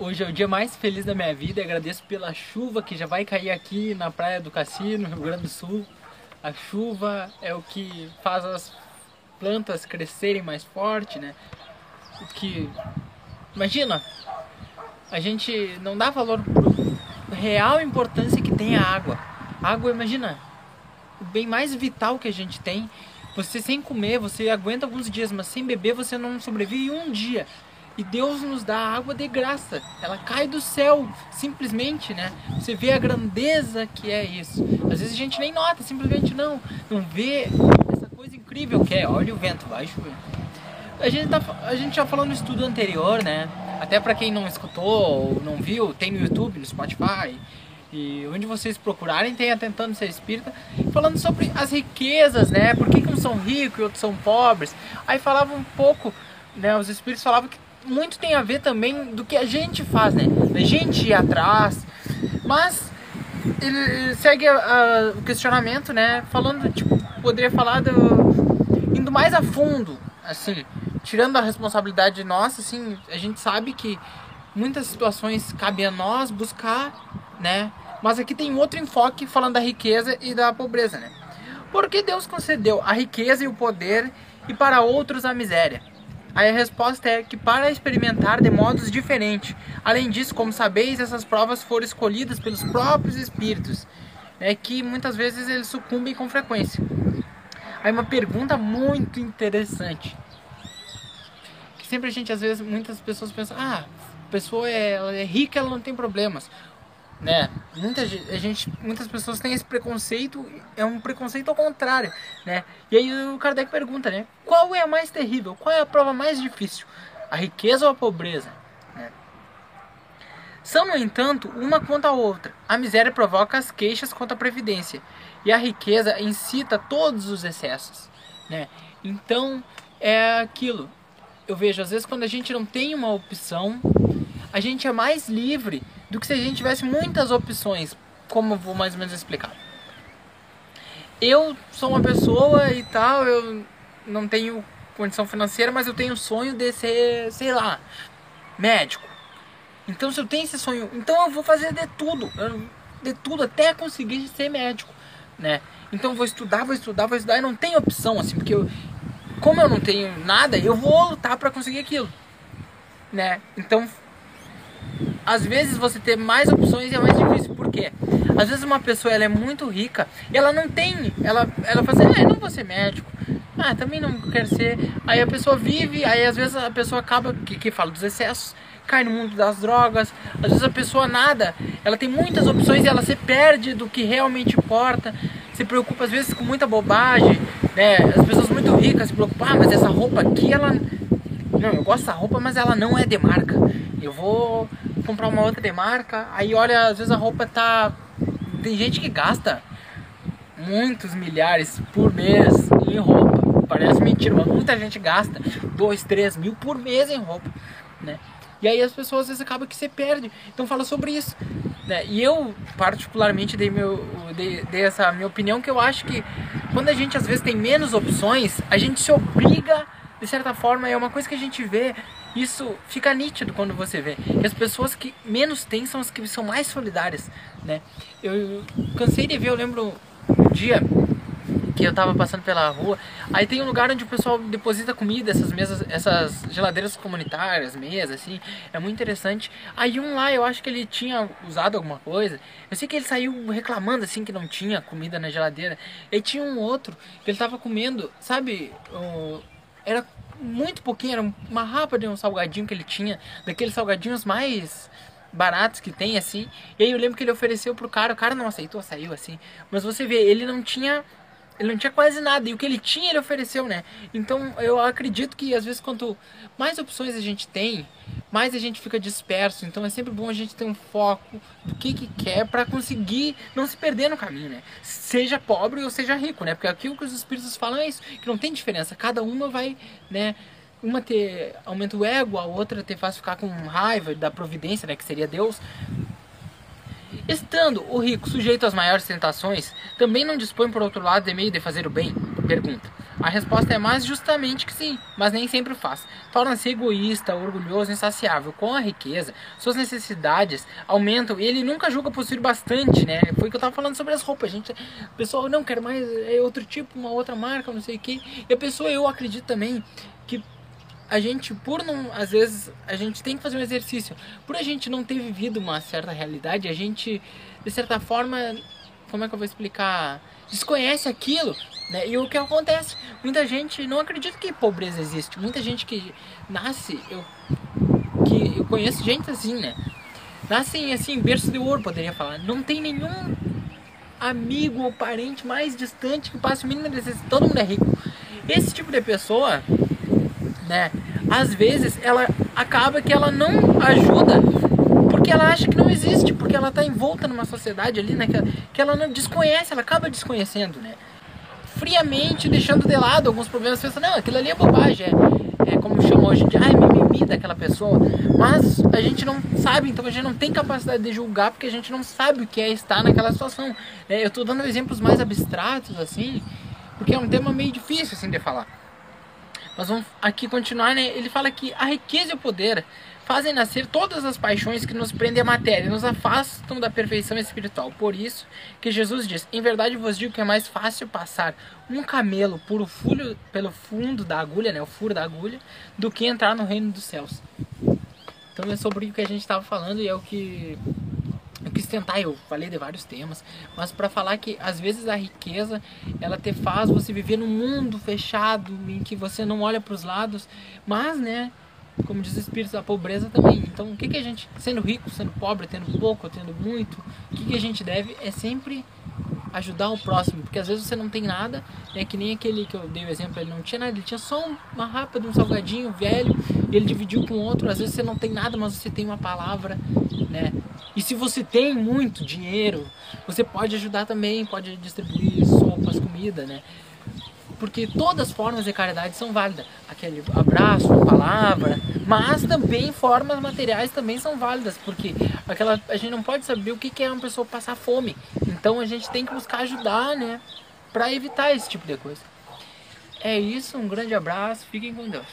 Hoje é o dia mais feliz da minha vida. Agradeço pela chuva que já vai cair aqui na praia do Cassino, no Rio Grande do Sul. A chuva é o que faz as plantas crescerem mais forte, né? O que imagina, a gente não dá valor pro real importância que tem a água. A água, imagina, o bem mais vital que a gente tem. Você sem comer, você aguenta alguns dias, mas sem beber você não sobrevive um dia. E Deus nos dá água de graça. Ela cai do céu, simplesmente, né? Você vê a grandeza que é isso. Às vezes a gente nem nota, simplesmente não. Não vê essa coisa incrível que é. Olha o vento, vai chover. A gente, tá, a gente já falou no estudo anterior, né? Até para quem não escutou ou não viu, tem no YouTube, no Spotify. E onde vocês procurarem, tem a Tentando Ser Espírita, falando sobre as riquezas, né? Por que, que uns são ricos e outros são pobres. Aí falava um pouco, né? Os espíritos falavam que muito tem a ver também do que a gente faz, né? Da gente ir atrás. Mas ele segue a, a, o questionamento, né? Falando, tipo, poderia falar do. indo mais a fundo, assim, tirando a responsabilidade nossa, assim, a gente sabe que muitas situações cabe a nós buscar, né? Mas aqui tem outro enfoque falando da riqueza e da pobreza, né? Porque Deus concedeu a riqueza e o poder e para outros a miséria. Aí a resposta é que para experimentar de modos diferentes. Além disso, como sabeis, essas provas foram escolhidas pelos próprios espíritos, né, que muitas vezes eles sucumbem com frequência. Aí uma pergunta muito interessante. Que sempre a gente, às vezes, muitas pessoas pensam, ah, a pessoa é, ela é rica, ela não tem problemas né? Muita gente, muitas pessoas têm esse preconceito, é um preconceito ao contrário, né? E aí o Kardec pergunta, né? Qual é a mais terrível? Qual é a prova mais difícil? A riqueza ou a pobreza? Né? São, no entanto, uma contra a outra. A miséria provoca as queixas contra a previdência e a riqueza incita todos os excessos, né? Então, é aquilo. Eu vejo às vezes quando a gente não tem uma opção, a gente é mais livre do que se a gente tivesse muitas opções, como eu vou mais ou menos explicar. Eu sou uma pessoa e tal, eu não tenho condição financeira, mas eu tenho o sonho de ser, sei lá, médico. Então se eu tenho esse sonho, então eu vou fazer de tudo, de tudo até conseguir ser médico, né? Então vou estudar, vou estudar, vou estudar e não tem opção assim, porque eu, como eu não tenho nada, eu vou lutar para conseguir aquilo, né? Então às vezes você ter mais opções é mais difícil. Por quê? Às vezes uma pessoa ela é muito rica e ela não tem. Ela, ela fala assim, ah, eu não vou ser médico. Ah, também não quero ser. Aí a pessoa vive, aí às vezes a pessoa acaba, que, que fala dos excessos, cai no mundo das drogas. Às vezes a pessoa nada, ela tem muitas opções e ela se perde do que realmente importa. Se preocupa às vezes com muita bobagem, né? As pessoas muito ricas se preocupam, ah, mas essa roupa aqui ela. Não, eu gosto dessa roupa, mas ela não é de marca. Eu vou comprar uma outra de marca, aí olha, às vezes a roupa tá. Tem gente que gasta muitos milhares por mês em roupa. Parece mentira, mas muita gente gasta 2, 3 mil por mês em roupa, né? E aí as pessoas às vezes acabam que se perde. Então fala sobre isso. Né? E eu particularmente dei, meu, dei, dei essa minha opinião que eu acho que quando a gente às vezes tem menos opções, a gente se obriga de certa forma, é uma coisa que a gente vê, isso fica nítido quando você vê. E as pessoas que menos têm são as que são mais solidárias, né? Eu cansei de ver, eu lembro um dia que eu tava passando pela rua, aí tem um lugar onde o pessoal deposita comida, essas mesas, essas geladeiras comunitárias, mesas, assim, é muito interessante. Aí um lá, eu acho que ele tinha usado alguma coisa, eu sei que ele saiu reclamando, assim, que não tinha comida na geladeira, e tinha um outro que ele tava comendo, sabe, o era muito pouquinho, era uma rapa de um salgadinho que ele tinha, daqueles salgadinhos mais baratos que tem, assim. E aí eu lembro que ele ofereceu pro cara, o cara não aceitou, saiu assim. Mas você vê, ele não tinha ele não tinha quase nada. E o que ele tinha, ele ofereceu, né? Então eu acredito que às vezes quanto mais opções a gente tem, mais a gente fica disperso. Então é sempre bom a gente ter um foco do que, que quer para conseguir não se perder no caminho, né? Seja pobre ou seja rico, né? Porque aqui o que os espíritos falam é isso, que não tem diferença. Cada uma vai, né? Uma ter aumenta o ego, a outra ter faz ficar com raiva da providência, né? Que seria Deus. Estando o rico sujeito às maiores tentações, também não dispõe, por outro lado, de meio de fazer o bem? Pergunta. A resposta é mais justamente que sim, mas nem sempre faz. Torna-se egoísta, orgulhoso, insaciável. Com a riqueza, suas necessidades aumentam e ele nunca julga possuir bastante, né? Foi o que eu tava falando sobre as roupas. Gente, a pessoa não quer mais é outro tipo, uma outra marca, não sei o que. E a pessoa, eu acredito também que a gente, por não, às vezes, a gente tem que fazer um exercício. Por a gente não ter vivido uma certa realidade, a gente, de certa forma, como é que eu vou explicar? Desconhece aquilo, né? E o que acontece? Muita gente não acredita que pobreza existe. Muita gente que nasce, eu, que eu conheço gente assim, né? Nascem assim, berço de ouro, poderia falar. Não tem nenhum amigo ou parente mais distante que passe o mínimo necessidade. Todo mundo é rico. Esse tipo de pessoa, né? Às vezes ela acaba que ela não ajuda porque ela acha que não existe, porque ela está envolta numa sociedade ali, né? Que, que ela não desconhece, ela acaba desconhecendo, né? Friamente deixando de lado alguns problemas, pensando, não, aquilo ali é bobagem, é, é como chama hoje de, ah, é mimimi daquela pessoa. Mas a gente não sabe, então a gente não tem capacidade de julgar porque a gente não sabe o que é estar naquela situação. É, eu estou dando exemplos mais abstratos, assim, porque é um tema meio difícil, assim, de falar. Mas vamos aqui continuar, né? Ele fala que a riqueza e o poder fazem nascer todas as paixões que nos prendem à matéria e nos afastam da perfeição espiritual. Por isso que Jesus diz: Em verdade vos digo que é mais fácil passar um camelo por o furo, pelo fundo da agulha, né, o furo da agulha, do que entrar no reino dos céus. Então é sobre o que a gente estava falando e é o que quis tentar, eu falei de vários temas, mas para falar que às vezes a riqueza ela te faz você viver num mundo fechado em que você não olha para os lados, mas né, como diz o espírito da pobreza também. Então, o que que a gente, sendo rico, sendo pobre, tendo pouco, tendo muito, o que que a gente deve é sempre ajudar o próximo, porque às vezes você não tem nada, é que nem aquele que eu dei o exemplo, ele não tinha nada, ele tinha só uma rapa de um salgadinho velho, e ele dividiu com outro, às vezes você não tem nada, mas você tem uma palavra, né? E se você tem muito dinheiro, você pode ajudar também, pode distribuir sopas, comida, né? Porque todas as formas de caridade são válidas. Aquele abraço, palavra, mas também formas materiais também são válidas, porque aquela a gente não pode saber o que é uma pessoa passar fome. Então a gente tem que buscar ajudar, né, para evitar esse tipo de coisa. É isso, um grande abraço, fiquem com Deus.